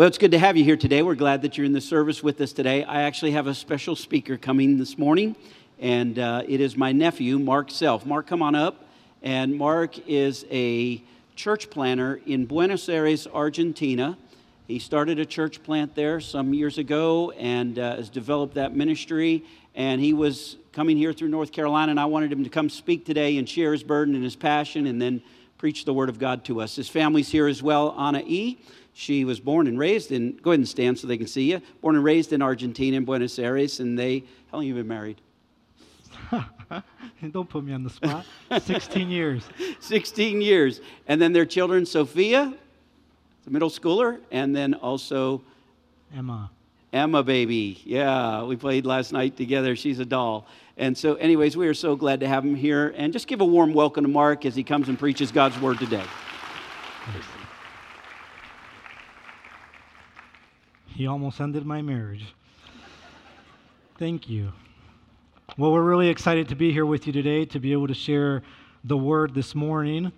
Well, it's good to have you here today. We're glad that you're in the service with us today. I actually have a special speaker coming this morning, and uh, it is my nephew, Mark Self. Mark, come on up. And Mark is a church planter in Buenos Aires, Argentina. He started a church plant there some years ago and uh, has developed that ministry. And he was coming here through North Carolina, and I wanted him to come speak today and share his burden and his passion and then preach the Word of God to us. His family's here as well, Anna E. She was born and raised in, go ahead and stand so they can see you, born and raised in Argentina, in Buenos Aires, and they, how long have you been married? Don't put me on the spot. 16 years. 16 years. And then their children, Sophia, the middle schooler, and then also Emma. Emma, baby. Yeah, we played last night together. She's a doll. And so, anyways, we are so glad to have him here. And just give a warm welcome to Mark as he comes and preaches God's word today. He almost ended my marriage. Thank you. Well, we're really excited to be here with you today to be able to share the word this morning.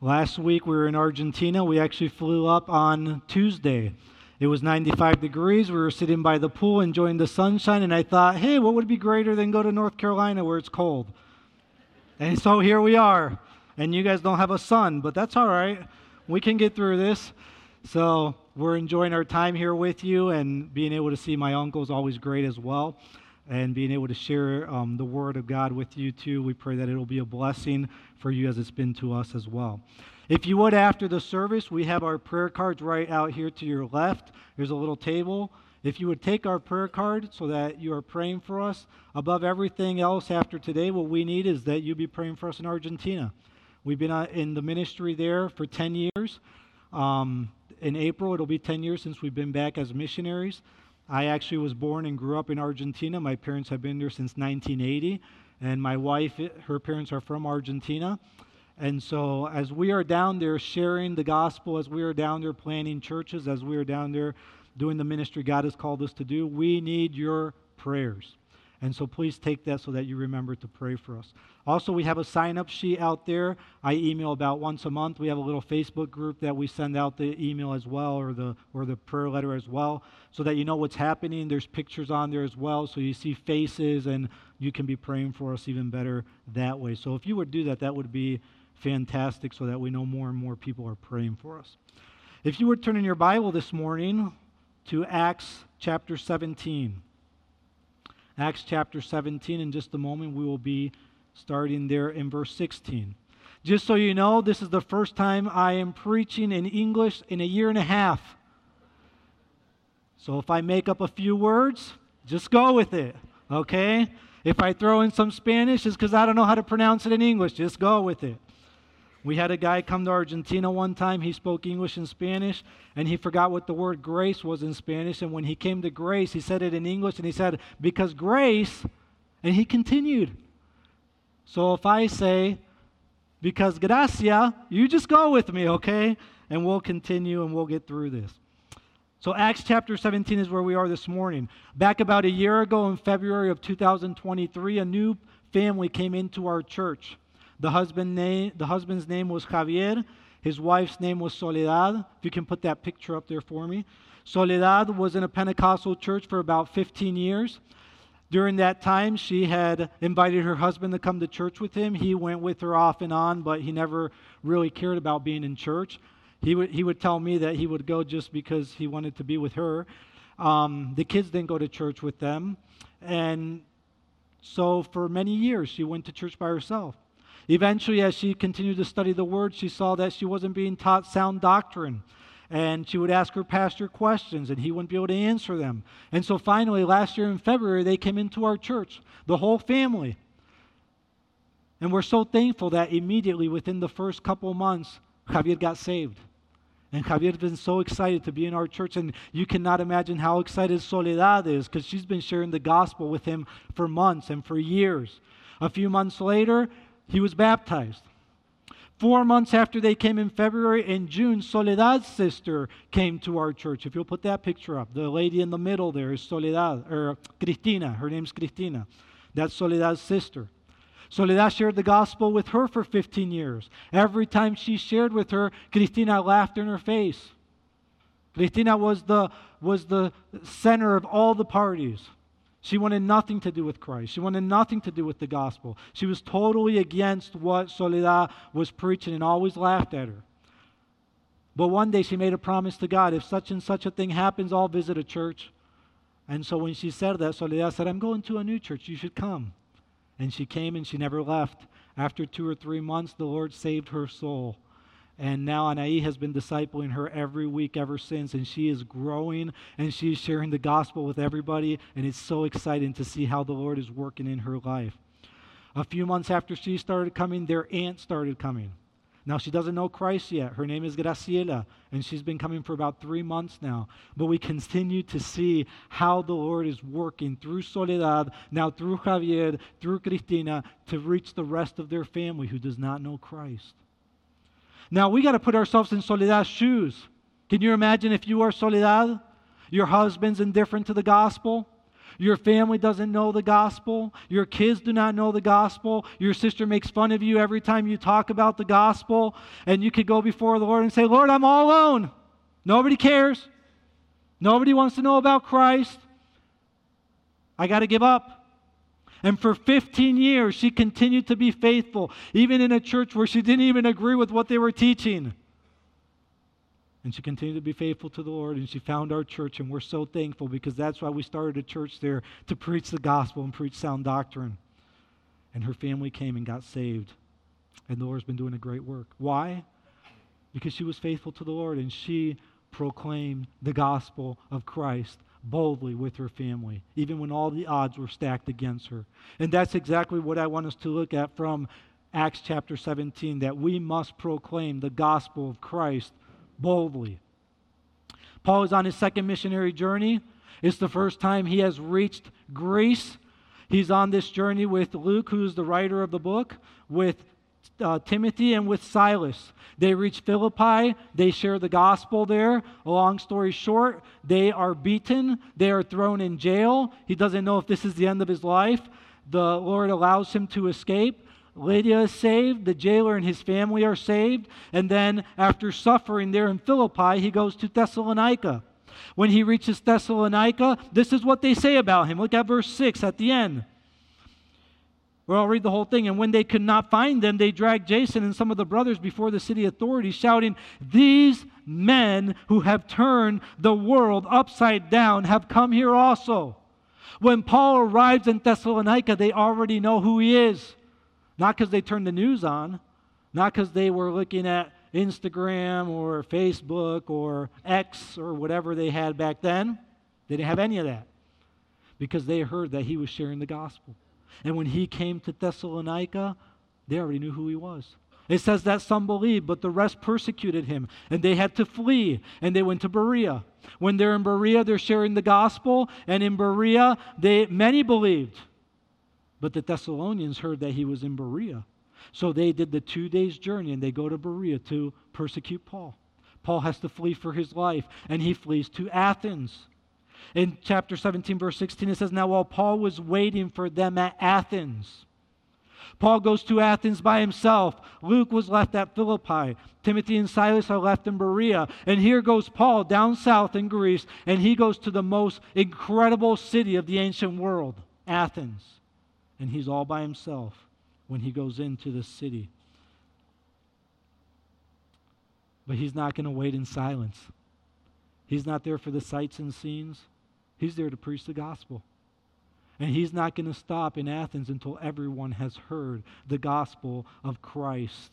Last week we were in Argentina. We actually flew up on Tuesday. It was 95 degrees. We were sitting by the pool enjoying the sunshine, and I thought, hey, what would be greater than go to North Carolina where it's cold? And so here we are. And you guys don't have a sun, but that's all right. We can get through this. So we're enjoying our time here with you, and being able to see my uncle is always great as well. And being able to share um, the Word of God with you too. We pray that it'll be a blessing for you as it's been to us as well. If you would, after the service, we have our prayer cards right out here to your left. There's a little table. If you would take our prayer card so that you are praying for us, above everything else after today, what we need is that you be praying for us in Argentina. We've been uh, in the ministry there for 10 years. Um, in April, it'll be 10 years since we've been back as missionaries. I actually was born and grew up in Argentina. My parents have been there since 1980. And my wife, her parents are from Argentina. And so, as we are down there sharing the gospel, as we are down there planning churches, as we are down there doing the ministry God has called us to do, we need your prayers. And so please take that so that you remember to pray for us. Also, we have a sign up sheet out there. I email about once a month. We have a little Facebook group that we send out the email as well or the, or the prayer letter as well so that you know what's happening. There's pictures on there as well so you see faces and you can be praying for us even better that way. So if you would do that, that would be fantastic so that we know more and more people are praying for us. If you would turn in your Bible this morning to Acts chapter 17. Acts chapter 17. In just a moment, we will be starting there in verse 16. Just so you know, this is the first time I am preaching in English in a year and a half. So if I make up a few words, just go with it, okay? If I throw in some Spanish, it's because I don't know how to pronounce it in English. Just go with it. We had a guy come to Argentina one time. He spoke English and Spanish, and he forgot what the word grace was in Spanish. And when he came to grace, he said it in English, and he said, Because grace, and he continued. So if I say, Because gracia, you just go with me, okay? And we'll continue and we'll get through this. So, Acts chapter 17 is where we are this morning. Back about a year ago in February of 2023, a new family came into our church. The, husband name, the husband's name was Javier. His wife's name was Soledad. If you can put that picture up there for me. Soledad was in a Pentecostal church for about 15 years. During that time, she had invited her husband to come to church with him. He went with her off and on, but he never really cared about being in church. He would, he would tell me that he would go just because he wanted to be with her. Um, the kids didn't go to church with them. And so for many years, she went to church by herself. Eventually, as she continued to study the Word, she saw that she wasn't being taught sound doctrine. And she would ask her pastor questions, and he wouldn't be able to answer them. And so finally, last year in February, they came into our church, the whole family. And we're so thankful that immediately within the first couple months, Javier got saved. And Javier's been so excited to be in our church, and you cannot imagine how excited Soledad is because she's been sharing the gospel with him for months and for years. A few months later, he was baptized. Four months after they came in February, in June, Soledad's sister came to our church. If you'll put that picture up, the lady in the middle there is Soledad, or Cristina. Her name's Cristina. That's Soledad's sister. Soledad shared the gospel with her for 15 years. Every time she shared with her, Cristina laughed in her face Cristina was the, was the center of all the parties. She wanted nothing to do with Christ. She wanted nothing to do with the gospel. She was totally against what Soledad was preaching and always laughed at her. But one day she made a promise to God if such and such a thing happens, I'll visit a church. And so when she said that, Soledad said, I'm going to a new church. You should come. And she came and she never left. After two or three months, the Lord saved her soul. And now Anaí has been discipling her every week ever since, and she is growing and she's sharing the gospel with everybody, and it's so exciting to see how the Lord is working in her life. A few months after she started coming, their aunt started coming. Now, she doesn't know Christ yet. Her name is Graciela, and she's been coming for about three months now. But we continue to see how the Lord is working through Soledad, now through Javier, through Cristina, to reach the rest of their family who does not know Christ. Now we got to put ourselves in Soledad's shoes. Can you imagine if you are Soledad? Your husband's indifferent to the gospel. Your family doesn't know the gospel. Your kids do not know the gospel. Your sister makes fun of you every time you talk about the gospel. And you could go before the Lord and say, Lord, I'm all alone. Nobody cares. Nobody wants to know about Christ. I got to give up. And for 15 years, she continued to be faithful, even in a church where she didn't even agree with what they were teaching. And she continued to be faithful to the Lord, and she found our church, and we're so thankful because that's why we started a church there to preach the gospel and preach sound doctrine. And her family came and got saved. And the Lord's been doing a great work. Why? Because she was faithful to the Lord, and she proclaimed the gospel of Christ boldly with her family, even when all the odds were stacked against her. And that's exactly what I want us to look at from Acts chapter 17 that we must proclaim the gospel of Christ boldly. Paul is on his second missionary journey. It's the first time he has reached Greece. He's on this journey with Luke, who's the writer of the book, with uh, Timothy and with Silas. They reach Philippi. They share the gospel there. Long story short, they are beaten. They are thrown in jail. He doesn't know if this is the end of his life. The Lord allows him to escape. Lydia is saved. The jailer and his family are saved. And then, after suffering there in Philippi, he goes to Thessalonica. When he reaches Thessalonica, this is what they say about him. Look at verse 6 at the end. Well, I'll read the whole thing. And when they could not find them, they dragged Jason and some of the brothers before the city authorities, shouting, These men who have turned the world upside down have come here also. When Paul arrives in Thessalonica, they already know who he is. Not because they turned the news on, not because they were looking at Instagram or Facebook or X or whatever they had back then. They didn't have any of that because they heard that he was sharing the gospel. And when he came to Thessalonica, they already knew who he was. It says that some believed, but the rest persecuted him, and they had to flee, and they went to Berea. When they're in Berea, they're sharing the gospel, and in Berea, they, many believed. But the Thessalonians heard that he was in Berea. So they did the two days' journey, and they go to Berea to persecute Paul. Paul has to flee for his life, and he flees to Athens. In chapter 17, verse 16, it says, Now while Paul was waiting for them at Athens, Paul goes to Athens by himself. Luke was left at Philippi. Timothy and Silas are left in Berea. And here goes Paul down south in Greece, and he goes to the most incredible city of the ancient world, Athens. And he's all by himself when he goes into the city. But he's not going to wait in silence. He's not there for the sights and scenes. He's there to preach the gospel. And he's not going to stop in Athens until everyone has heard the gospel of Christ.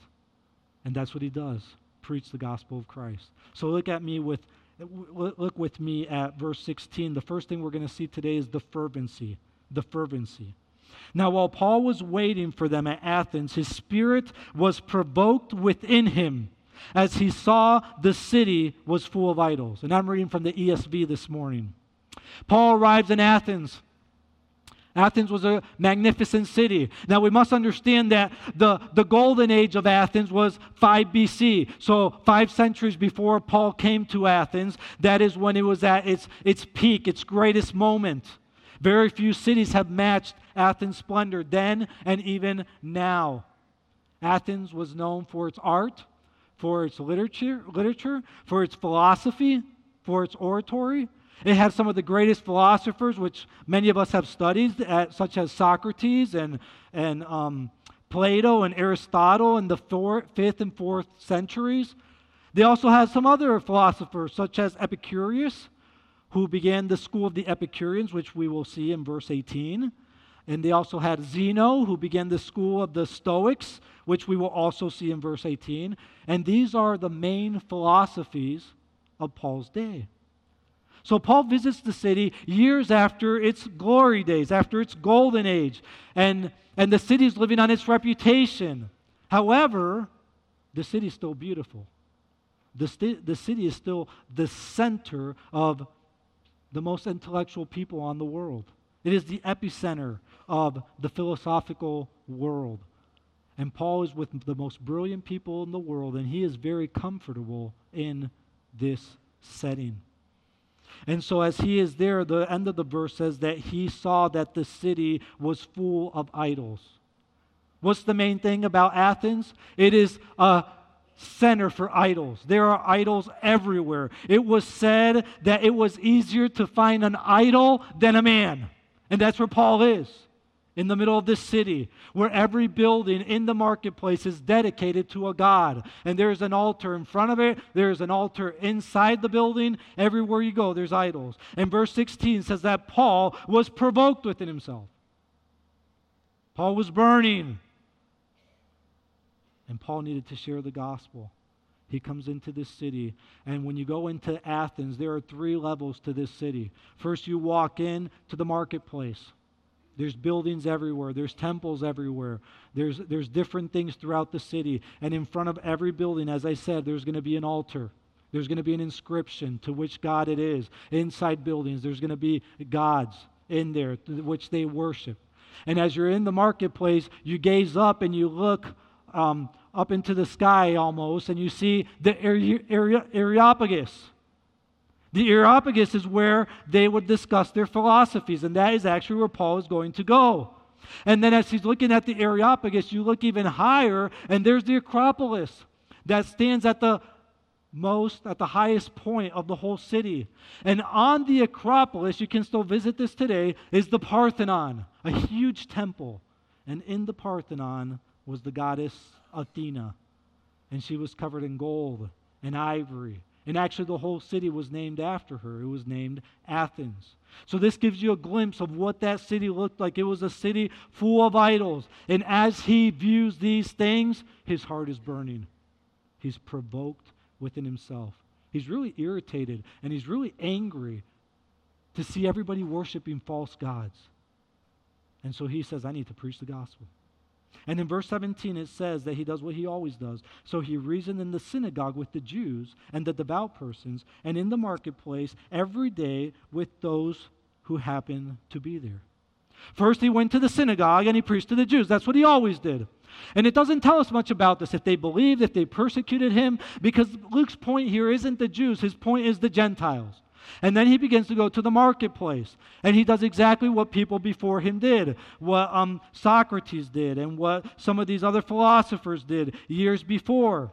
And that's what he does preach the gospel of Christ. So look at me with look with me at verse 16. The first thing we're going to see today is the fervency, the fervency. Now while Paul was waiting for them at Athens, his spirit was provoked within him as he saw the city was full of idols. And I'm reading from the ESV this morning. Paul arrives in Athens. Athens was a magnificent city. Now we must understand that the, the golden age of Athens was 5 BC. So, five centuries before Paul came to Athens, that is when it was at its, its peak, its greatest moment. Very few cities have matched Athens' splendor then and even now. Athens was known for its art, for its literature, literature, for its philosophy, for its oratory. It had some of the greatest philosophers, which many of us have studied, at, such as Socrates and, and um, Plato and Aristotle in the fifth and fourth centuries. They also had some other philosophers, such as Epicurus, who began the school of the Epicureans, which we will see in verse 18. And they also had Zeno, who began the school of the Stoics, which we will also see in verse 18. And these are the main philosophies of Paul's day. So Paul visits the city years after its glory days, after its golden age, and, and the city is living on its reputation. However, the city is still beautiful. The, the city is still the center of the most intellectual people on the world. It is the epicenter of the philosophical world. And Paul is with the most brilliant people in the world, and he is very comfortable in this setting. And so, as he is there, the end of the verse says that he saw that the city was full of idols. What's the main thing about Athens? It is a center for idols. There are idols everywhere. It was said that it was easier to find an idol than a man. And that's where Paul is in the middle of this city, where every building in the marketplace is dedicated to a God. And there's an altar in front of it, there's an altar inside the building. Everywhere you go, there's idols. And verse 16 says that Paul was provoked within himself. Paul was burning. And Paul needed to share the gospel. He comes into this city. And when you go into Athens, there are three levels to this city. First, you walk in to the marketplace. There's buildings everywhere. There's temples everywhere. There's, there's different things throughout the city. And in front of every building, as I said, there's going to be an altar. There's going to be an inscription to which God it is. Inside buildings, there's going to be gods in there which they worship. And as you're in the marketplace, you gaze up and you look um, up into the sky almost, and you see the Areopagus. The Areopagus is where they would discuss their philosophies, and that is actually where Paul is going to go. And then as he's looking at the Areopagus, you look even higher, and there's the Acropolis that stands at the most, at the highest point of the whole city. And on the Acropolis, you can still visit this today, is the Parthenon, a huge temple. And in the Parthenon was the goddess Athena, and she was covered in gold and ivory and actually, the whole city was named after her. It was named Athens. So, this gives you a glimpse of what that city looked like. It was a city full of idols. And as he views these things, his heart is burning. He's provoked within himself. He's really irritated and he's really angry to see everybody worshiping false gods. And so he says, I need to preach the gospel. And in verse 17, it says that he does what he always does. So he reasoned in the synagogue with the Jews and the devout persons, and in the marketplace every day with those who happened to be there. First, he went to the synagogue and he preached to the Jews. That's what he always did. And it doesn't tell us much about this, if they believed, if they persecuted him, because Luke's point here isn't the Jews, his point is the Gentiles. And then he begins to go to the marketplace. And he does exactly what people before him did, what um, Socrates did, and what some of these other philosophers did years before,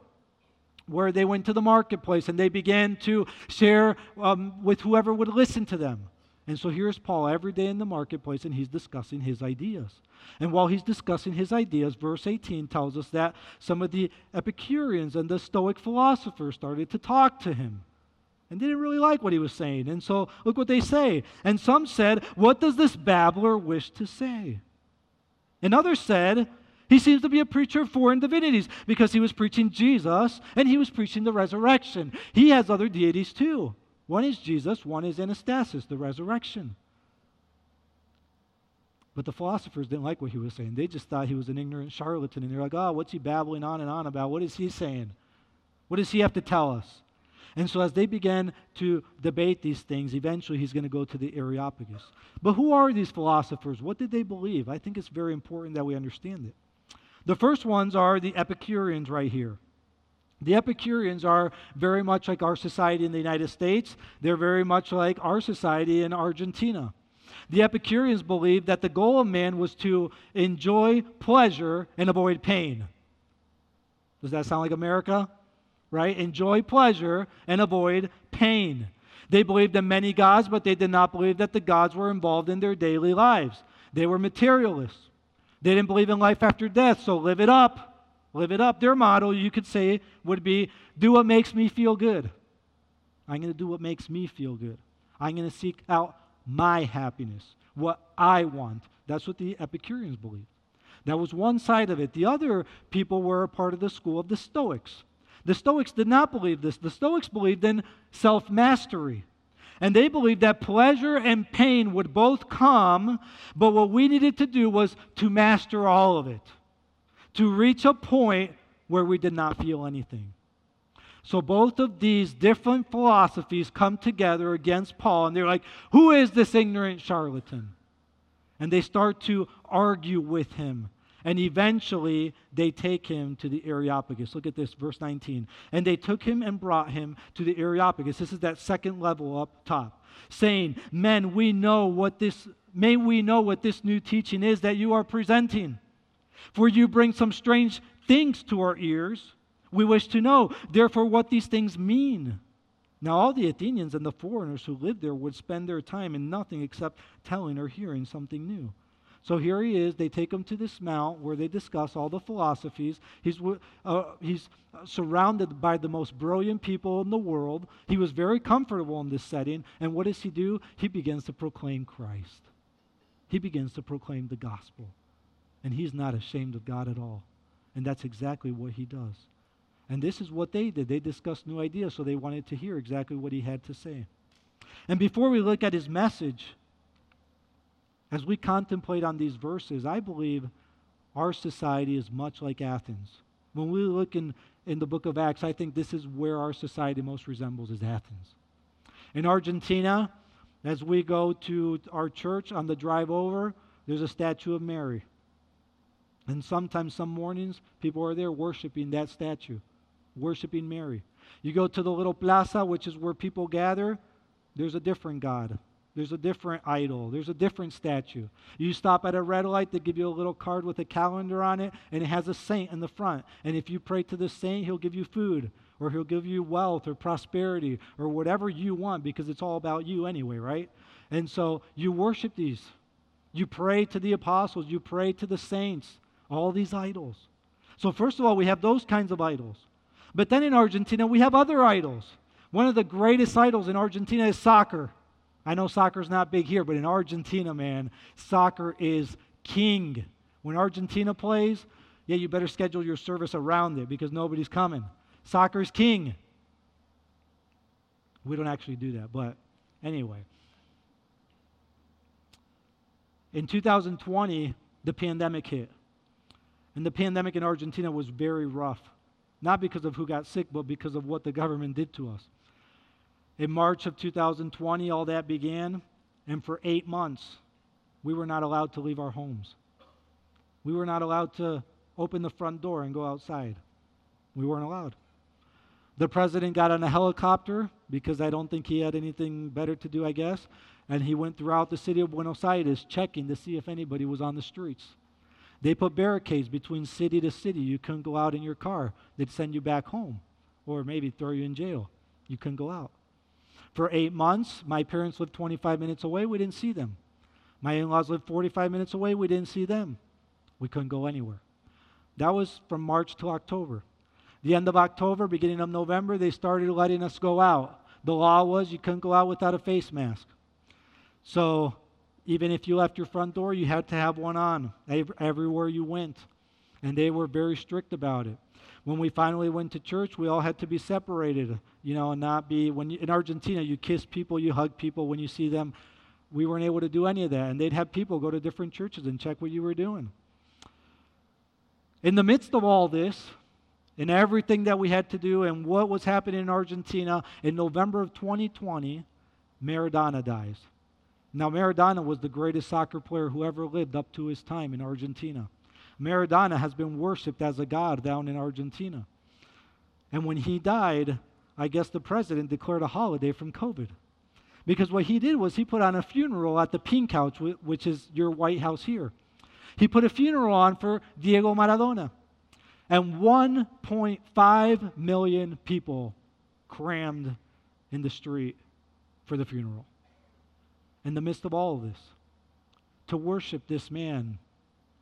where they went to the marketplace and they began to share um, with whoever would listen to them. And so here's Paul every day in the marketplace, and he's discussing his ideas. And while he's discussing his ideas, verse 18 tells us that some of the Epicureans and the Stoic philosophers started to talk to him and didn't really like what he was saying. And so look what they say. And some said, What does this babbler wish to say? And others said, He seems to be a preacher of foreign divinities because he was preaching Jesus and he was preaching the resurrection. He has other deities too. One is Jesus, one is Anastasis, the resurrection. But the philosophers didn't like what he was saying. They just thought he was an ignorant charlatan. And they're like, oh, what's he babbling on and on about? What is he saying? What does he have to tell us? And so, as they began to debate these things, eventually he's going to go to the Areopagus. But who are these philosophers? What did they believe? I think it's very important that we understand it. The first ones are the Epicureans, right here. The Epicureans are very much like our society in the United States, they're very much like our society in Argentina. The Epicureans believed that the goal of man was to enjoy pleasure and avoid pain. Does that sound like America? Right? Enjoy pleasure and avoid pain. They believed in many gods, but they did not believe that the gods were involved in their daily lives. They were materialists. They didn't believe in life after death, so live it up. Live it up. Their model, you could say, would be do what makes me feel good. I'm going to do what makes me feel good. I'm going to seek out my happiness, what I want. That's what the Epicureans believed. That was one side of it. The other people were a part of the school of the Stoics. The Stoics did not believe this. The Stoics believed in self mastery. And they believed that pleasure and pain would both come, but what we needed to do was to master all of it, to reach a point where we did not feel anything. So both of these different philosophies come together against Paul, and they're like, Who is this ignorant charlatan? And they start to argue with him. And eventually they take him to the Areopagus. Look at this, verse 19. And they took him and brought him to the Areopagus. This is that second level up top, saying, Men, we know what this, may we know what this new teaching is that you are presenting. For you bring some strange things to our ears we wish to know, therefore, what these things mean. Now, all the Athenians and the foreigners who lived there would spend their time in nothing except telling or hearing something new. So here he is. They take him to this mount where they discuss all the philosophies. He's, uh, he's surrounded by the most brilliant people in the world. He was very comfortable in this setting. And what does he do? He begins to proclaim Christ. He begins to proclaim the gospel. And he's not ashamed of God at all. And that's exactly what he does. And this is what they did. They discussed new ideas, so they wanted to hear exactly what he had to say. And before we look at his message, as we contemplate on these verses, I believe our society is much like Athens. When we look in, in the book of Acts, I think this is where our society most resembles is Athens. In Argentina, as we go to our church on the drive over, there's a statue of Mary. And sometimes, some mornings, people are there worshiping that statue worshiping Mary. You go to the little plaza, which is where people gather, there's a different God. There's a different idol. There's a different statue. You stop at a red light, they give you a little card with a calendar on it, and it has a saint in the front. And if you pray to the saint, he'll give you food, or he'll give you wealth, or prosperity, or whatever you want, because it's all about you anyway, right? And so you worship these. You pray to the apostles, you pray to the saints, all these idols. So, first of all, we have those kinds of idols. But then in Argentina, we have other idols. One of the greatest idols in Argentina is soccer. I know soccer's not big here, but in Argentina, man, soccer is king. When Argentina plays, yeah, you better schedule your service around it because nobody's coming. Soccer's king. We don't actually do that, but anyway. In 2020, the pandemic hit. And the pandemic in Argentina was very rough not because of who got sick, but because of what the government did to us. In March of 2020, all that began, and for eight months, we were not allowed to leave our homes. We were not allowed to open the front door and go outside. We weren't allowed. The president got on a helicopter because I don't think he had anything better to do, I guess, and he went throughout the city of Buenos Aires checking to see if anybody was on the streets. They put barricades between city to city. You couldn't go out in your car. They'd send you back home or maybe throw you in jail. You couldn't go out. For eight months, my parents lived 25 minutes away. We didn't see them. My in laws lived 45 minutes away. We didn't see them. We couldn't go anywhere. That was from March to October. The end of October, beginning of November, they started letting us go out. The law was you couldn't go out without a face mask. So even if you left your front door, you had to have one on everywhere you went. And they were very strict about it. When we finally went to church, we all had to be separated, you know, and not be, when you, in Argentina, you kiss people, you hug people when you see them. We weren't able to do any of that. And they'd have people go to different churches and check what you were doing. In the midst of all this, in everything that we had to do and what was happening in Argentina, in November of 2020, Maradona dies. Now, Maradona was the greatest soccer player who ever lived up to his time in Argentina. Maradona has been worshiped as a god down in Argentina. And when he died, I guess the president declared a holiday from COVID. Because what he did was he put on a funeral at the Pink House, which is your White House here. He put a funeral on for Diego Maradona. And 1.5 million people crammed in the street for the funeral. In the midst of all of this, to worship this man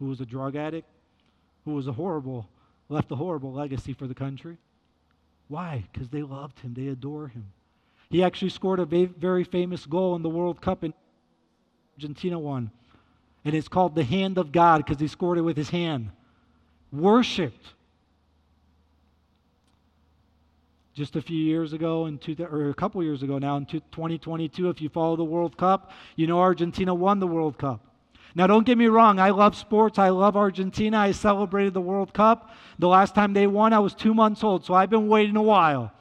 who was a drug addict, who was a horrible, left a horrible legacy for the country. Why? Because they loved him, they adore him. He actually scored a very famous goal in the World Cup in Argentina won. And it's called the hand of God because he scored it with his hand. Worshipped. Just a few years ago, in two, or a couple years ago now, in 2022, if you follow the World Cup, you know Argentina won the World Cup. Now, don't get me wrong, I love sports. I love Argentina. I celebrated the World Cup. The last time they won, I was two months old, so I've been waiting a while.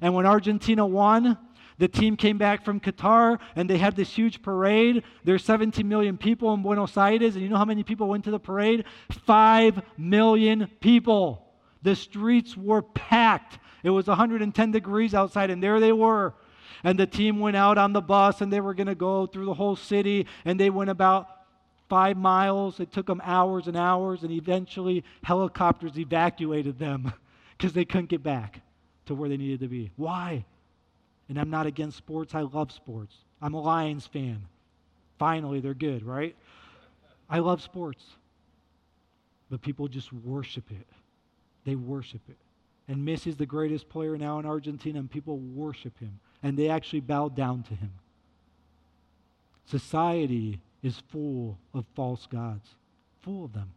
And when Argentina won, the team came back from Qatar and they had this huge parade. There's 17 million people in Buenos Aires, and you know how many people went to the parade? Five million people. The streets were packed. It was 110 degrees outside, and there they were. And the team went out on the bus and they were going to go through the whole city, and they went about five miles. It took them hours and hours, and eventually helicopters evacuated them because they couldn't get back to where they needed to be. Why? And I'm not against sports. I love sports. I'm a Lions fan. Finally, they're good, right? I love sports. But people just worship it. They worship it. And Messi is the greatest player now in Argentina, and people worship him. And they actually bow down to him. Society is full of false gods, full of them.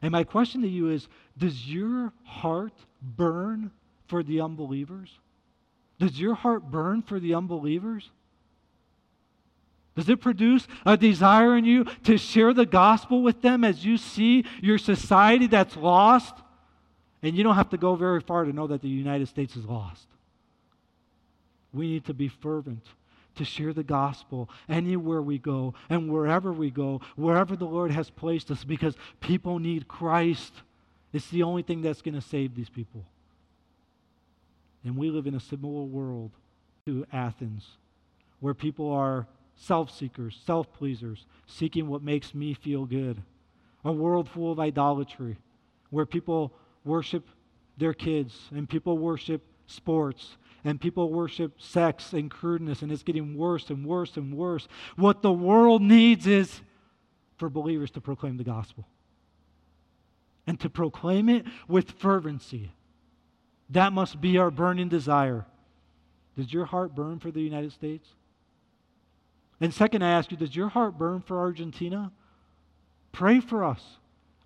And my question to you is Does your heart burn for the unbelievers? Does your heart burn for the unbelievers? Does it produce a desire in you to share the gospel with them as you see your society that's lost? And you don't have to go very far to know that the United States is lost. We need to be fervent to share the gospel anywhere we go and wherever we go, wherever the Lord has placed us, because people need Christ. It's the only thing that's going to save these people. And we live in a similar world to Athens, where people are self seekers, self pleasers, seeking what makes me feel good. A world full of idolatry, where people worship their kids and people worship sports and people worship sex and crudeness, and it's getting worse and worse and worse. What the world needs is for believers to proclaim the gospel and to proclaim it with fervency. That must be our burning desire. Does your heart burn for the United States? And second, I ask you, does your heart burn for Argentina? Pray for us.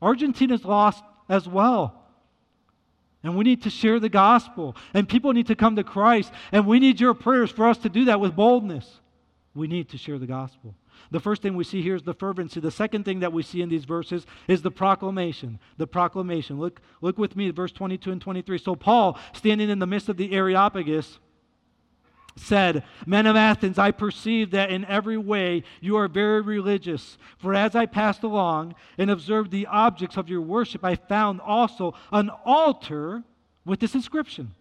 Argentina's lost as well. And we need to share the gospel. And people need to come to Christ. And we need your prayers for us to do that with boldness. We need to share the gospel. The first thing we see here is the fervency. The second thing that we see in these verses is the proclamation. The proclamation. Look, look with me at verse 22 and 23. So, Paul, standing in the midst of the Areopagus, said, Men of Athens, I perceive that in every way you are very religious. For as I passed along and observed the objects of your worship, I found also an altar with this inscription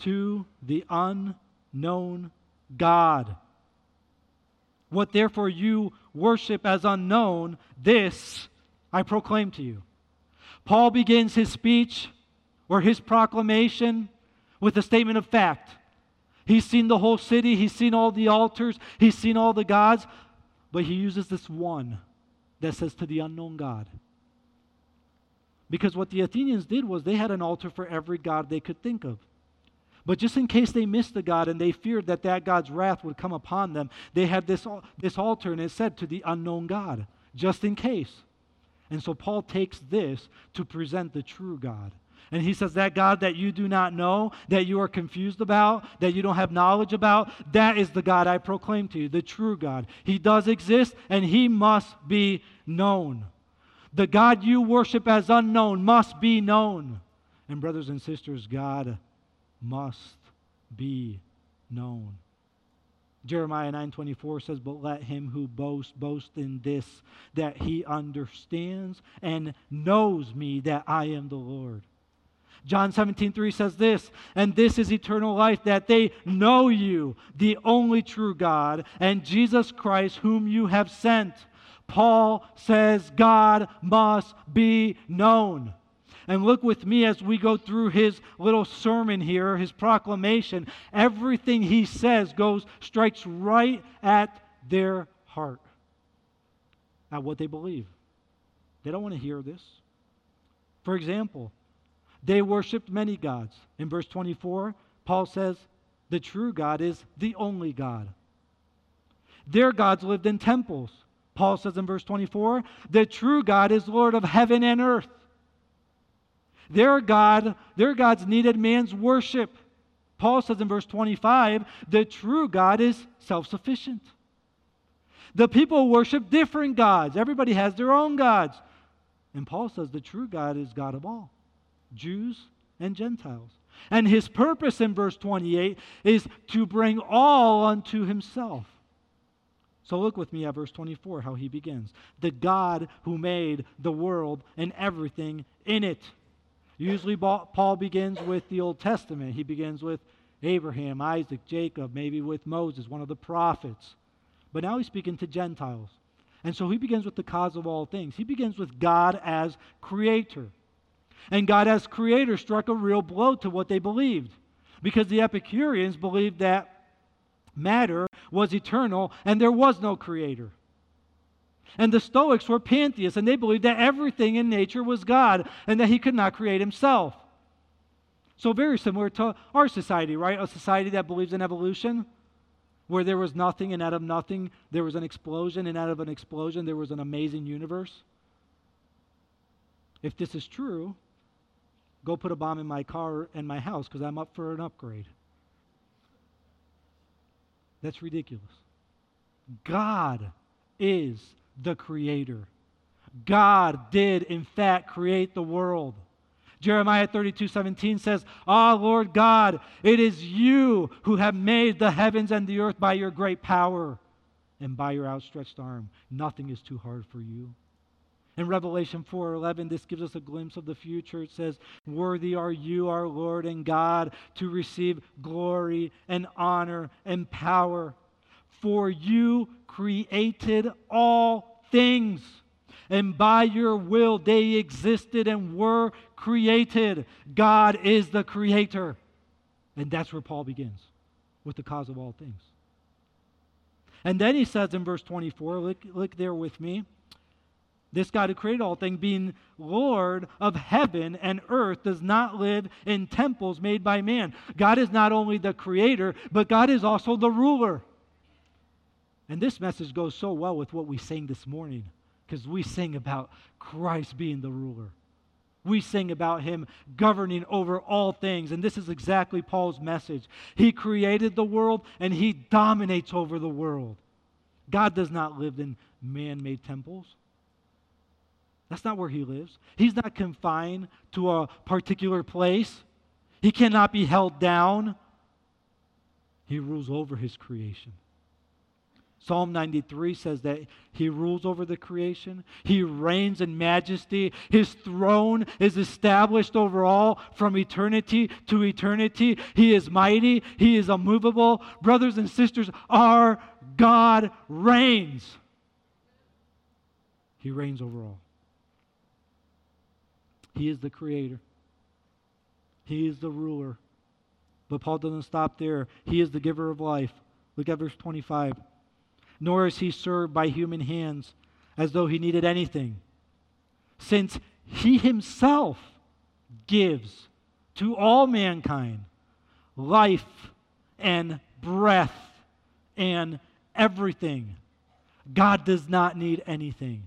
To the unknown God. What therefore you worship as unknown, this I proclaim to you. Paul begins his speech or his proclamation with a statement of fact. He's seen the whole city, he's seen all the altars, he's seen all the gods, but he uses this one that says to the unknown God. Because what the Athenians did was they had an altar for every god they could think of. But just in case they missed the God and they feared that that God's wrath would come upon them, they had this, this altar and it said to the unknown God, just in case. And so Paul takes this to present the true God. And he says, That God that you do not know, that you are confused about, that you don't have knowledge about, that is the God I proclaim to you, the true God. He does exist and he must be known. The God you worship as unknown must be known. And, brothers and sisters, God must be known. Jeremiah 9:24 says, "But let him who boasts boast in this that he understands and knows me that I am the Lord." John 17, 3 says this, and this is eternal life, that they know you, the only true God, and Jesus Christ, whom you have sent. Paul says God must be known. And look with me as we go through his little sermon here, his proclamation. Everything he says goes strikes right at their heart, at what they believe. They don't want to hear this. For example, they worshiped many gods. In verse 24, Paul says, the true God is the only God. Their gods lived in temples. Paul says in verse 24, the true God is Lord of heaven and earth. Their God, their gods needed man's worship. Paul says in verse 25, the true God is self-sufficient. The people worship different gods. Everybody has their own gods. And Paul says the true God is God of all, Jews and Gentiles. And his purpose in verse 28 is to bring all unto himself. So look with me at verse 24, how he begins. The God who made the world and everything in it. Usually, Paul begins with the Old Testament. He begins with Abraham, Isaac, Jacob, maybe with Moses, one of the prophets. But now he's speaking to Gentiles. And so he begins with the cause of all things. He begins with God as creator. And God as creator struck a real blow to what they believed. Because the Epicureans believed that matter was eternal and there was no creator. And the Stoics were pantheists, and they believed that everything in nature was God and that he could not create himself. So, very similar to our society, right? A society that believes in evolution, where there was nothing, and out of nothing, there was an explosion, and out of an explosion, there was an amazing universe. If this is true, go put a bomb in my car and my house because I'm up for an upgrade. That's ridiculous. God is the creator. God did, in fact, create the world. Jeremiah 32 17 says, Ah, Lord God, it is you who have made the heavens and the earth by your great power and by your outstretched arm. Nothing is too hard for you. In Revelation 4:11 this gives us a glimpse of the future. It says, "Worthy are you, our Lord and God, to receive glory and honor and power, for you created all things, and by your will they existed and were created." God is the creator. And that's where Paul begins with the cause of all things. And then he says in verse 24, look, look there with me. This God who created all things, being Lord of heaven and earth, does not live in temples made by man. God is not only the creator, but God is also the ruler. And this message goes so well with what we sang this morning, because we sing about Christ being the ruler. We sing about him governing over all things. And this is exactly Paul's message. He created the world and he dominates over the world. God does not live in man made temples. That's not where he lives. He's not confined to a particular place. He cannot be held down. He rules over his creation. Psalm 93 says that he rules over the creation. He reigns in majesty. His throne is established over all from eternity to eternity. He is mighty. He is immovable. Brothers and sisters, our God reigns. He reigns over all. He is the creator, He is the ruler. But Paul doesn't stop there. He is the giver of life. Look at verse 25. Nor is he served by human hands as though he needed anything, since he himself gives to all mankind life and breath and everything. God does not need anything.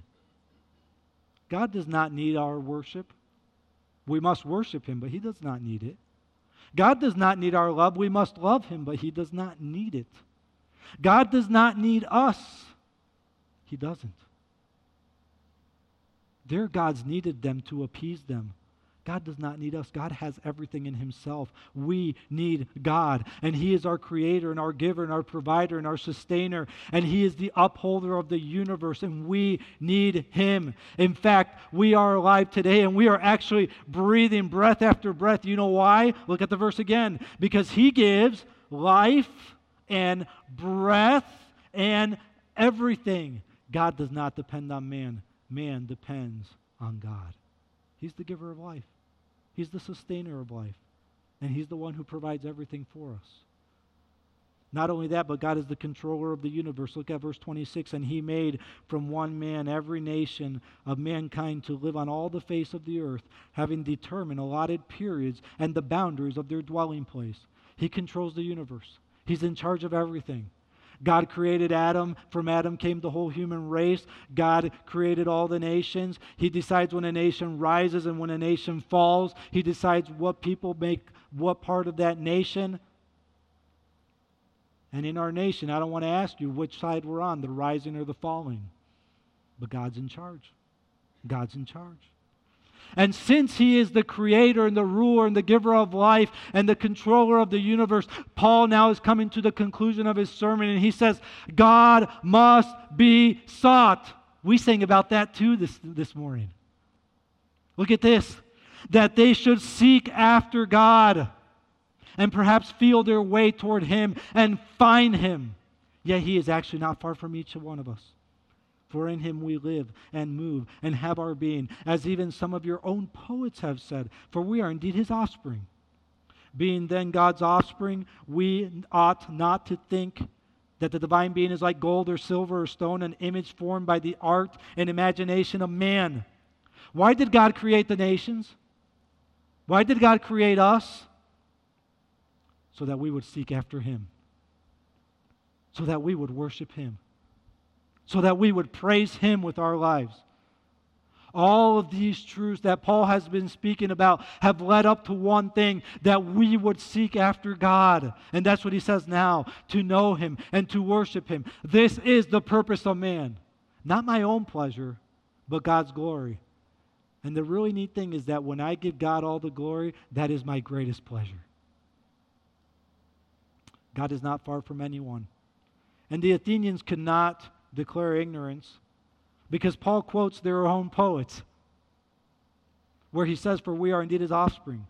God does not need our worship. We must worship him, but he does not need it. God does not need our love. We must love him, but he does not need it. God does not need us. He doesn't. Their gods needed them to appease them. God does not need us. God has everything in Himself. We need God. And He is our creator and our giver and our provider and our sustainer. And He is the upholder of the universe. And we need Him. In fact, we are alive today and we are actually breathing breath after breath. You know why? Look at the verse again. Because He gives life and breath and everything. God does not depend on man, man depends on God. He's the giver of life. He's the sustainer of life, and He's the one who provides everything for us. Not only that, but God is the controller of the universe. Look at verse 26. And he made from one man every nation of mankind to live on all the face of the earth, having determined allotted periods and the boundaries of their dwelling place. He controls the universe, He's in charge of everything. God created Adam. From Adam came the whole human race. God created all the nations. He decides when a nation rises and when a nation falls. He decides what people make what part of that nation. And in our nation, I don't want to ask you which side we're on, the rising or the falling. But God's in charge. God's in charge. And since He is the creator and the ruler and the giver of life and the controller of the universe, Paul now is coming to the conclusion of his sermon and he says, God must be sought. We sang about that too this, this morning. Look at this that they should seek after God and perhaps feel their way toward Him and find Him. Yet He is actually not far from each one of us. For in Him we live and move and have our being, as even some of your own poets have said, for we are indeed His offspring. Being then God's offspring, we ought not to think that the divine being is like gold or silver or stone, an image formed by the art and imagination of man. Why did God create the nations? Why did God create us? so that we would seek after Him, so that we would worship Him, so that we would praise Him with our lives. All of these truths that Paul has been speaking about have led up to one thing that we would seek after God. And that's what he says now to know him and to worship him. This is the purpose of man. Not my own pleasure, but God's glory. And the really neat thing is that when I give God all the glory, that is my greatest pleasure. God is not far from anyone. And the Athenians could not declare ignorance because Paul quotes their own poets where he says, For we are indeed his offspring.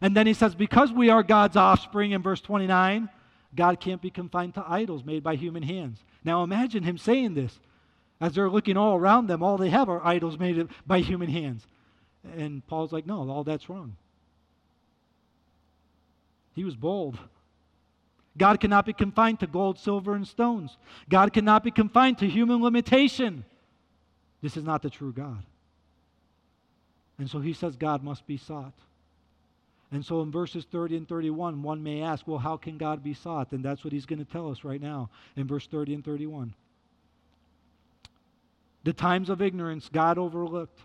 And then he says, Because we are God's offspring in verse 29, God can't be confined to idols made by human hands. Now imagine him saying this. As they're looking all around them, all they have are idols made by human hands. And Paul's like, No, all that's wrong. He was bold. God cannot be confined to gold, silver, and stones. God cannot be confined to human limitation. This is not the true God. And so he says God must be sought. And so in verses 30 and 31, one may ask, well, how can God be sought? And that's what he's going to tell us right now in verse 30 and 31. The times of ignorance God overlooked.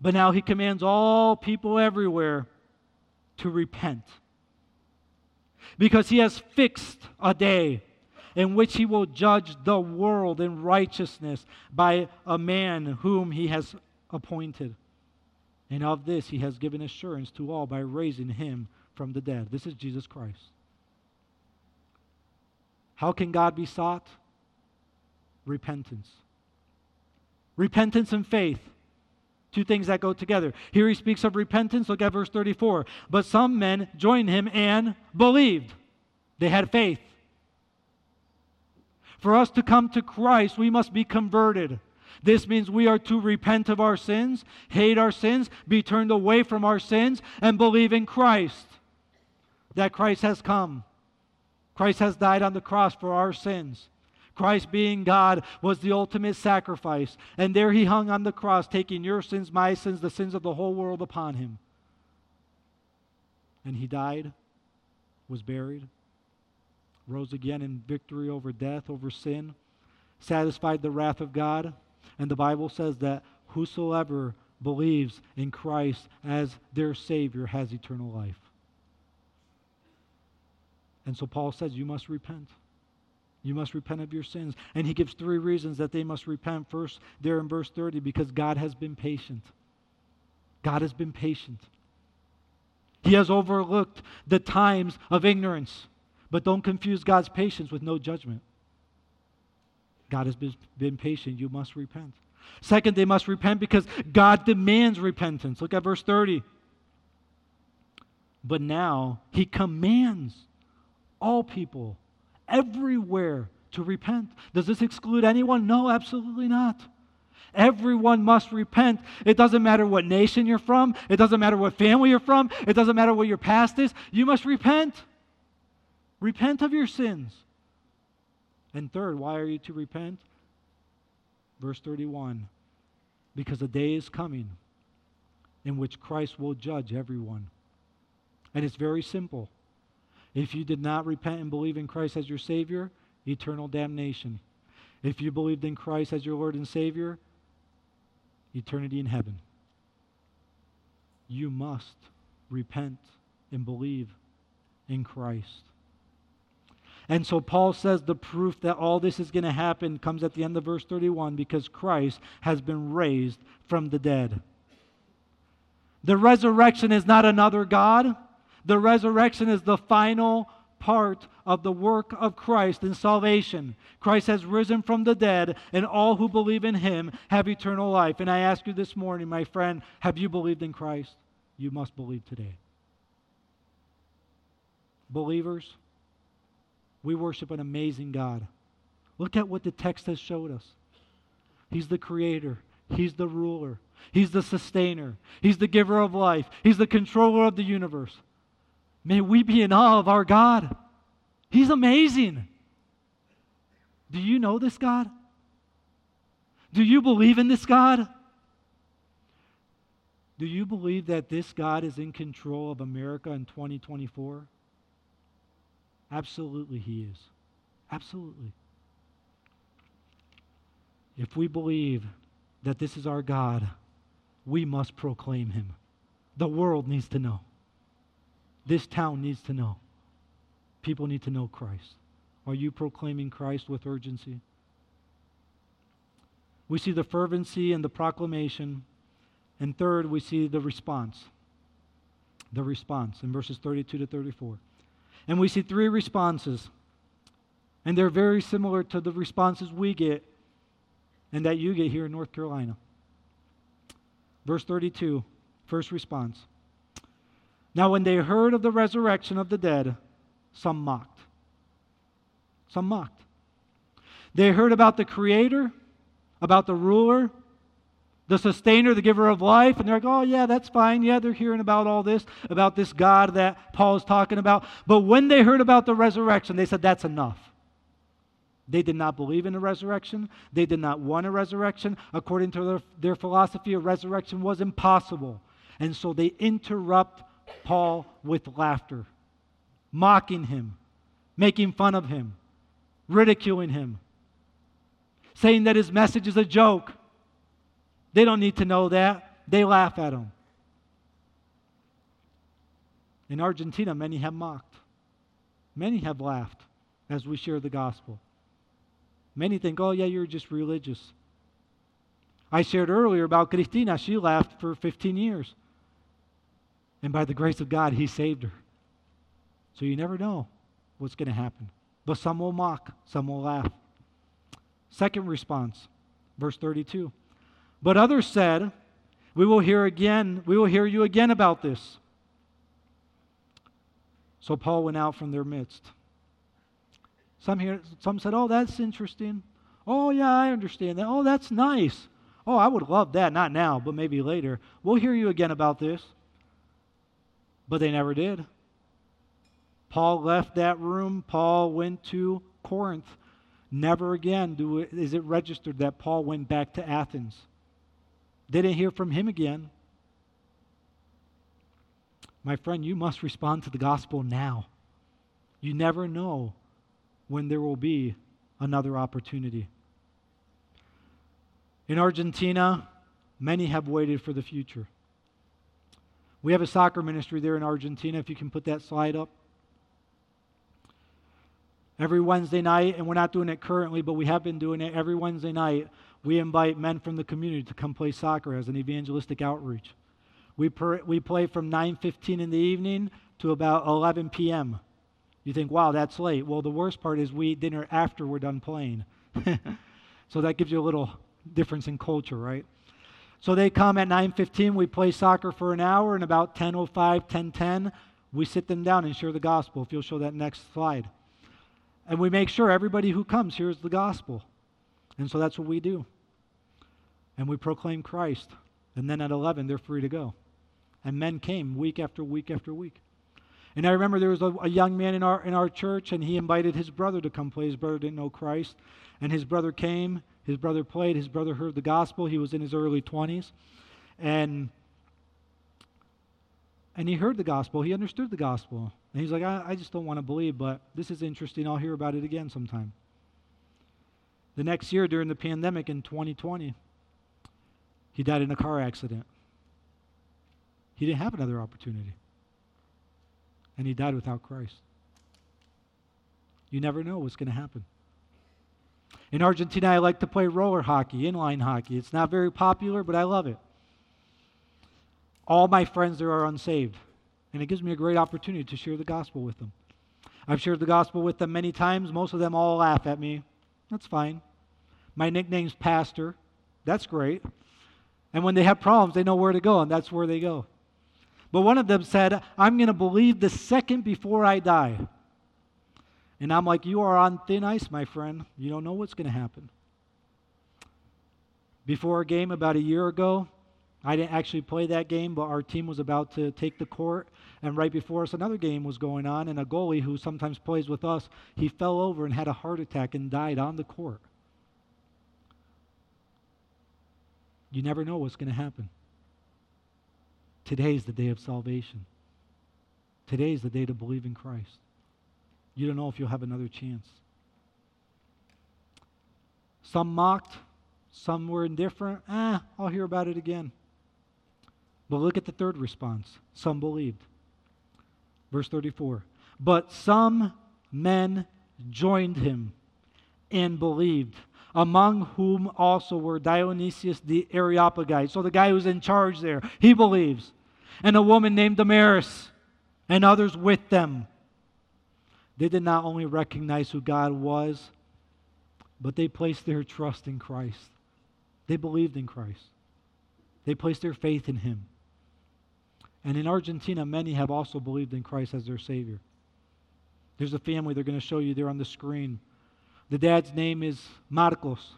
But now he commands all people everywhere to repent because he has fixed a day in which he will judge the world in righteousness by a man whom he has appointed. And of this he has given assurance to all by raising him from the dead. This is Jesus Christ. How can God be sought? Repentance. Repentance and faith. Two things that go together. Here he speaks of repentance. Look at verse 34. But some men joined him and believed. They had faith. For us to come to Christ, we must be converted. This means we are to repent of our sins, hate our sins, be turned away from our sins, and believe in Christ. That Christ has come. Christ has died on the cross for our sins. Christ, being God, was the ultimate sacrifice. And there he hung on the cross, taking your sins, my sins, the sins of the whole world upon him. And he died, was buried, rose again in victory over death, over sin, satisfied the wrath of God. And the Bible says that whosoever believes in Christ as their Savior has eternal life. And so Paul says, You must repent. You must repent of your sins. And he gives three reasons that they must repent. First, there in verse 30, because God has been patient. God has been patient. He has overlooked the times of ignorance. But don't confuse God's patience with no judgment. God has been, been patient. You must repent. Second, they must repent because God demands repentance. Look at verse 30. But now he commands all people everywhere to repent. Does this exclude anyone? No, absolutely not. Everyone must repent. It doesn't matter what nation you're from, it doesn't matter what family you're from, it doesn't matter what your past is. You must repent. Repent of your sins. And third, why are you to repent? Verse 31 Because a day is coming in which Christ will judge everyone. And it's very simple. If you did not repent and believe in Christ as your Savior, eternal damnation. If you believed in Christ as your Lord and Savior, eternity in heaven. You must repent and believe in Christ. And so Paul says the proof that all this is going to happen comes at the end of verse 31 because Christ has been raised from the dead. The resurrection is not another God. The resurrection is the final part of the work of Christ in salvation. Christ has risen from the dead, and all who believe in him have eternal life. And I ask you this morning, my friend, have you believed in Christ? You must believe today. Believers, we worship an amazing God. Look at what the text has showed us. He's the creator, He's the ruler, He's the sustainer, He's the giver of life, He's the controller of the universe. May we be in awe of our God. He's amazing. Do you know this God? Do you believe in this God? Do you believe that this God is in control of America in 2024? Absolutely, He is. Absolutely. If we believe that this is our God, we must proclaim Him. The world needs to know. This town needs to know. People need to know Christ. Are you proclaiming Christ with urgency? We see the fervency and the proclamation. And third, we see the response. The response in verses 32 to 34. And we see three responses. And they're very similar to the responses we get and that you get here in North Carolina. Verse 32, first response. Now, when they heard of the resurrection of the dead, some mocked. Some mocked. They heard about the Creator, about the ruler, the sustainer, the giver of life, and they're like, oh, yeah, that's fine. Yeah, they're hearing about all this, about this God that Paul is talking about. But when they heard about the resurrection, they said, that's enough. They did not believe in a resurrection. They did not want a resurrection. According to their, their philosophy, a resurrection was impossible. And so they interrupt Paul with laughter, mocking him, making fun of him, ridiculing him, saying that his message is a joke. They don't need to know that. They laugh at him. In Argentina, many have mocked. Many have laughed as we share the gospel. Many think, oh, yeah, you're just religious. I shared earlier about Cristina. She laughed for 15 years. And by the grace of God, He saved her. So you never know what's going to happen. But some will mock, some will laugh. Second response, verse 32. But others said, We will hear again, we will hear you again about this. So Paul went out from their midst. Some here some said, Oh, that's interesting. Oh yeah, I understand that. Oh, that's nice. Oh, I would love that. Not now, but maybe later. We'll hear you again about this. But they never did. Paul left that room. Paul went to Corinth. Never again do it, is it registered that Paul went back to Athens. They didn't hear from him again. My friend, you must respond to the gospel now. You never know when there will be another opportunity. In Argentina, many have waited for the future. We have a soccer ministry there in Argentina, if you can put that slide up. Every Wednesday night, and we're not doing it currently, but we have been doing it every Wednesday night, we invite men from the community to come play soccer as an evangelistic outreach. We, per, we play from 9.15 in the evening to about 11 p.m. You think, wow, that's late. Well, the worst part is we eat dinner after we're done playing. so that gives you a little difference in culture, right? So they come at 9:15, we play soccer for an hour, and about 10:05, 10:10, we sit them down and share the gospel. If you'll show that next slide. And we make sure everybody who comes hears the gospel. And so that's what we do. and we proclaim Christ. And then at 11, they're free to go. And men came week after week after week. And I remember there was a, a, young man in our, in our church, and he invited his brother to come play. His brother didn't know Christ. And his brother came. His brother played. His brother heard the gospel. He was in his early 20s. And, and he heard the gospel. He understood the gospel. And he's like, I, I just don't want to believe, but this is interesting. I'll hear about it again sometime. The next year, during the pandemic in 2020, he died in a car accident. He didn't have another opportunity. And he died without Christ. You never know what's going to happen. In Argentina, I like to play roller hockey, inline hockey. It's not very popular, but I love it. All my friends there are unsaved, and it gives me a great opportunity to share the gospel with them. I've shared the gospel with them many times. Most of them all laugh at me. That's fine. My nickname's Pastor. That's great. And when they have problems, they know where to go, and that's where they go. But one of them said, I'm going to believe the second before I die. And I'm like, You are on thin ice, my friend. You don't know what's going to happen. Before a game about a year ago, I didn't actually play that game, but our team was about to take the court. And right before us, another game was going on, and a goalie who sometimes plays with us, he fell over and had a heart attack and died on the court. You never know what's going to happen. Today is the day of salvation. Today is the day to believe in Christ. You don't know if you'll have another chance. Some mocked, some were indifferent. Ah, I'll hear about it again. But look at the third response. Some believed. Verse 34. But some men joined him and believed among whom also were Dionysius the Areopagite. So the guy who's in charge there, he believes. And a woman named Damaris, and others with them. They did not only recognize who God was, but they placed their trust in Christ. They believed in Christ. They placed their faith in Him. And in Argentina, many have also believed in Christ as their Savior. There's a family they're going to show you there on the screen. The dad's name is Marcos.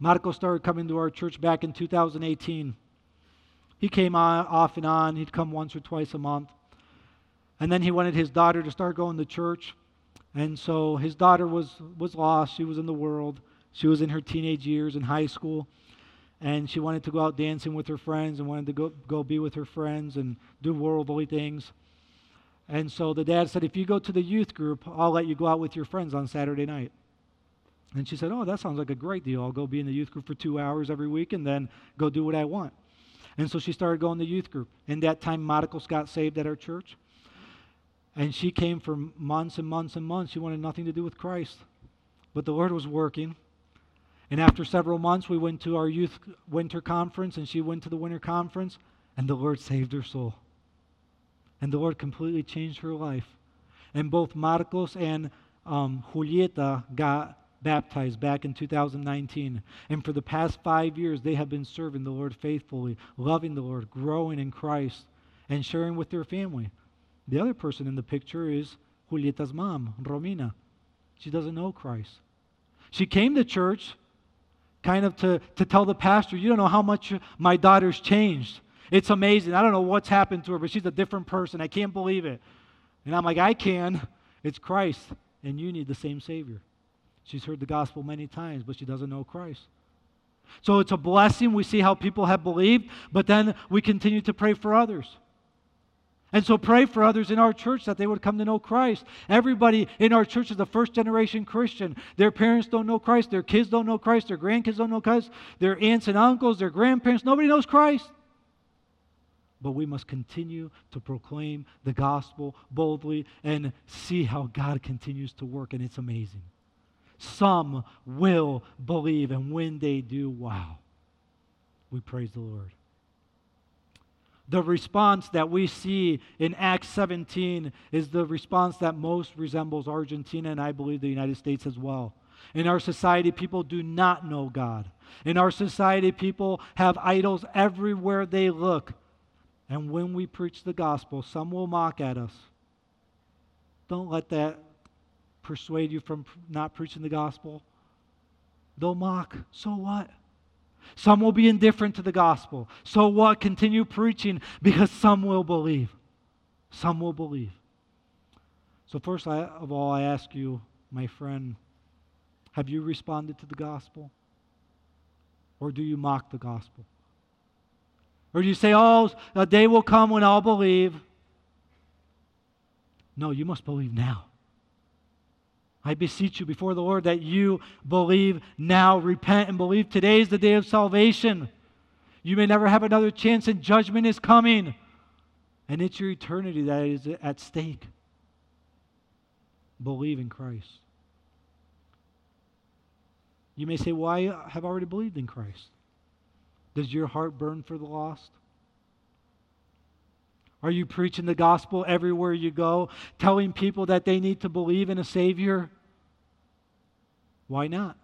Marcos started coming to our church back in 2018. He came on, off and on. He'd come once or twice a month. And then he wanted his daughter to start going to church. And so his daughter was, was lost. She was in the world. She was in her teenage years in high school. And she wanted to go out dancing with her friends and wanted to go, go be with her friends and do worldly things. And so the dad said, If you go to the youth group, I'll let you go out with your friends on Saturday night. And she said, Oh, that sounds like a great deal. I'll go be in the youth group for two hours every week and then go do what I want. And so she started going to youth group. In that time, Marcos got saved at our church. And she came for months and months and months. She wanted nothing to do with Christ. But the Lord was working. And after several months, we went to our youth winter conference, and she went to the winter conference, and the Lord saved her soul. And the Lord completely changed her life. And both Marcos and um, Julieta got baptized back in 2019. And for the past five years, they have been serving the Lord faithfully, loving the Lord, growing in Christ, and sharing with their family. The other person in the picture is Julieta's mom, Romina. She doesn't know Christ. She came to church kind of to, to tell the pastor, You don't know how much my daughter's changed. It's amazing. I don't know what's happened to her, but she's a different person. I can't believe it. And I'm like, I can. It's Christ. And you need the same Savior. She's heard the gospel many times, but she doesn't know Christ. So it's a blessing. We see how people have believed, but then we continue to pray for others. And so pray for others in our church that they would come to know Christ. Everybody in our church is a first generation Christian. Their parents don't know Christ, their kids don't know Christ, their grandkids don't know Christ, their aunts and uncles, their grandparents, nobody knows Christ but we must continue to proclaim the gospel boldly and see how God continues to work, and it's amazing. Some will believe, and when they do, wow, we praise the Lord. The response that we see in Acts 17 is the response that most resembles Argentina and I believe the United States as well. In our society, people do not know God. In our society, people have idols everywhere they look. And when we preach the gospel, some will mock at us. Don't let that persuade you from not preaching the gospel. They'll mock. So what? Some will be indifferent to the gospel. So what? Continue preaching because some will believe. Some will believe. So, first of all, I ask you, my friend, have you responded to the gospel? Or do you mock the gospel? Or do you say, oh, a day will come when I'll believe? No, you must believe now. I beseech you before the Lord that you believe now, repent and believe. Today is the day of salvation. You may never have another chance, and judgment is coming. And it's your eternity that is at stake. Believe in Christ. You may say, Well, I have already believed in Christ. Does your heart burn for the lost? Are you preaching the gospel everywhere you go, telling people that they need to believe in a Savior? Why not?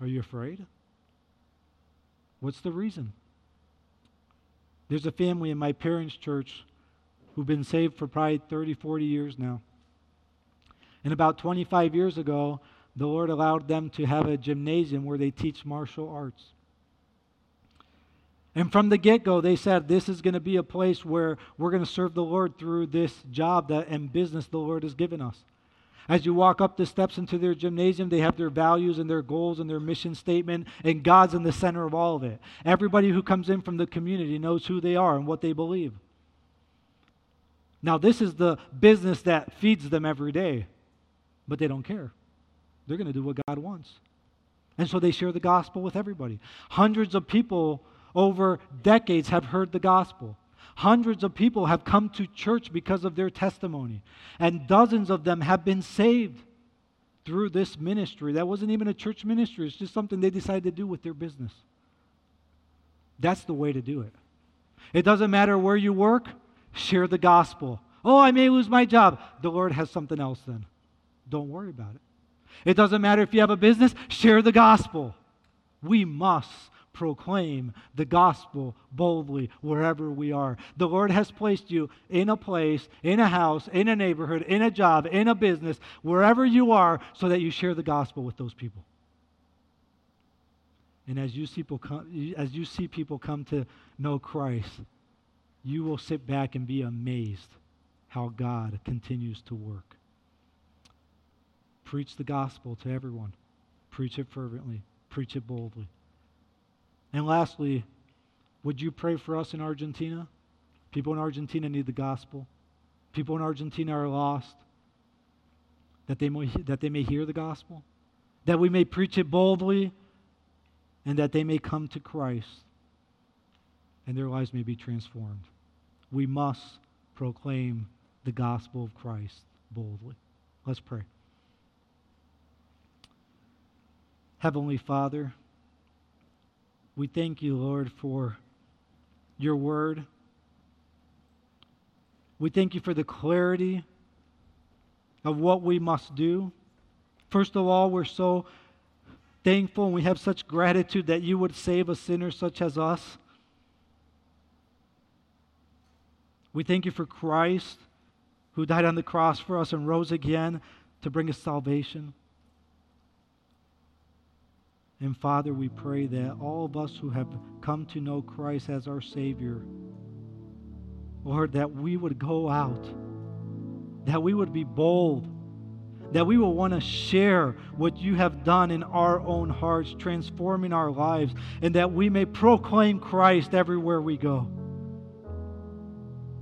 Are you afraid? What's the reason? There's a family in my parents' church who've been saved for probably 30, 40 years now. And about 25 years ago, the Lord allowed them to have a gymnasium where they teach martial arts. And from the get go, they said, This is going to be a place where we're going to serve the Lord through this job that, and business the Lord has given us. As you walk up the steps into their gymnasium, they have their values and their goals and their mission statement, and God's in the center of all of it. Everybody who comes in from the community knows who they are and what they believe. Now, this is the business that feeds them every day, but they don't care. They're going to do what God wants. And so they share the gospel with everybody. Hundreds of people over decades have heard the gospel. Hundreds of people have come to church because of their testimony, and dozens of them have been saved through this ministry. That wasn't even a church ministry, it's just something they decided to do with their business. That's the way to do it. It doesn't matter where you work, share the gospel. Oh, I may lose my job. The Lord has something else then. Don't worry about it. It doesn't matter if you have a business, share the gospel. We must proclaim the gospel boldly wherever we are. The Lord has placed you in a place, in a house, in a neighborhood, in a job, in a business, wherever you are, so that you share the gospel with those people. And as you see people come, as you see people come to know Christ, you will sit back and be amazed how God continues to work. Preach the gospel to everyone. Preach it fervently. Preach it boldly. And lastly, would you pray for us in Argentina? People in Argentina need the gospel. People in Argentina are lost. That they, may, that they may hear the gospel, that we may preach it boldly, and that they may come to Christ and their lives may be transformed. We must proclaim the gospel of Christ boldly. Let's pray. Heavenly Father, we thank you, Lord, for your word. We thank you for the clarity of what we must do. First of all, we're so thankful and we have such gratitude that you would save a sinner such as us. We thank you for Christ who died on the cross for us and rose again to bring us salvation. And Father, we pray that all of us who have come to know Christ as our Savior, Lord, that we would go out, that we would be bold, that we will want to share what you have done in our own hearts, transforming our lives, and that we may proclaim Christ everywhere we go.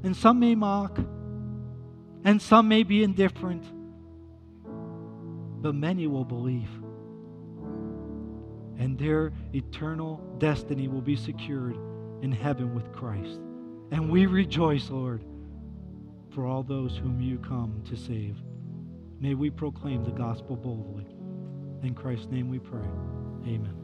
And some may mock, and some may be indifferent, but many will believe and their eternal destiny will be secured in heaven with Christ. And we rejoice, Lord, for all those whom you come to save. May we proclaim the gospel boldly. In Christ's name we pray. Amen.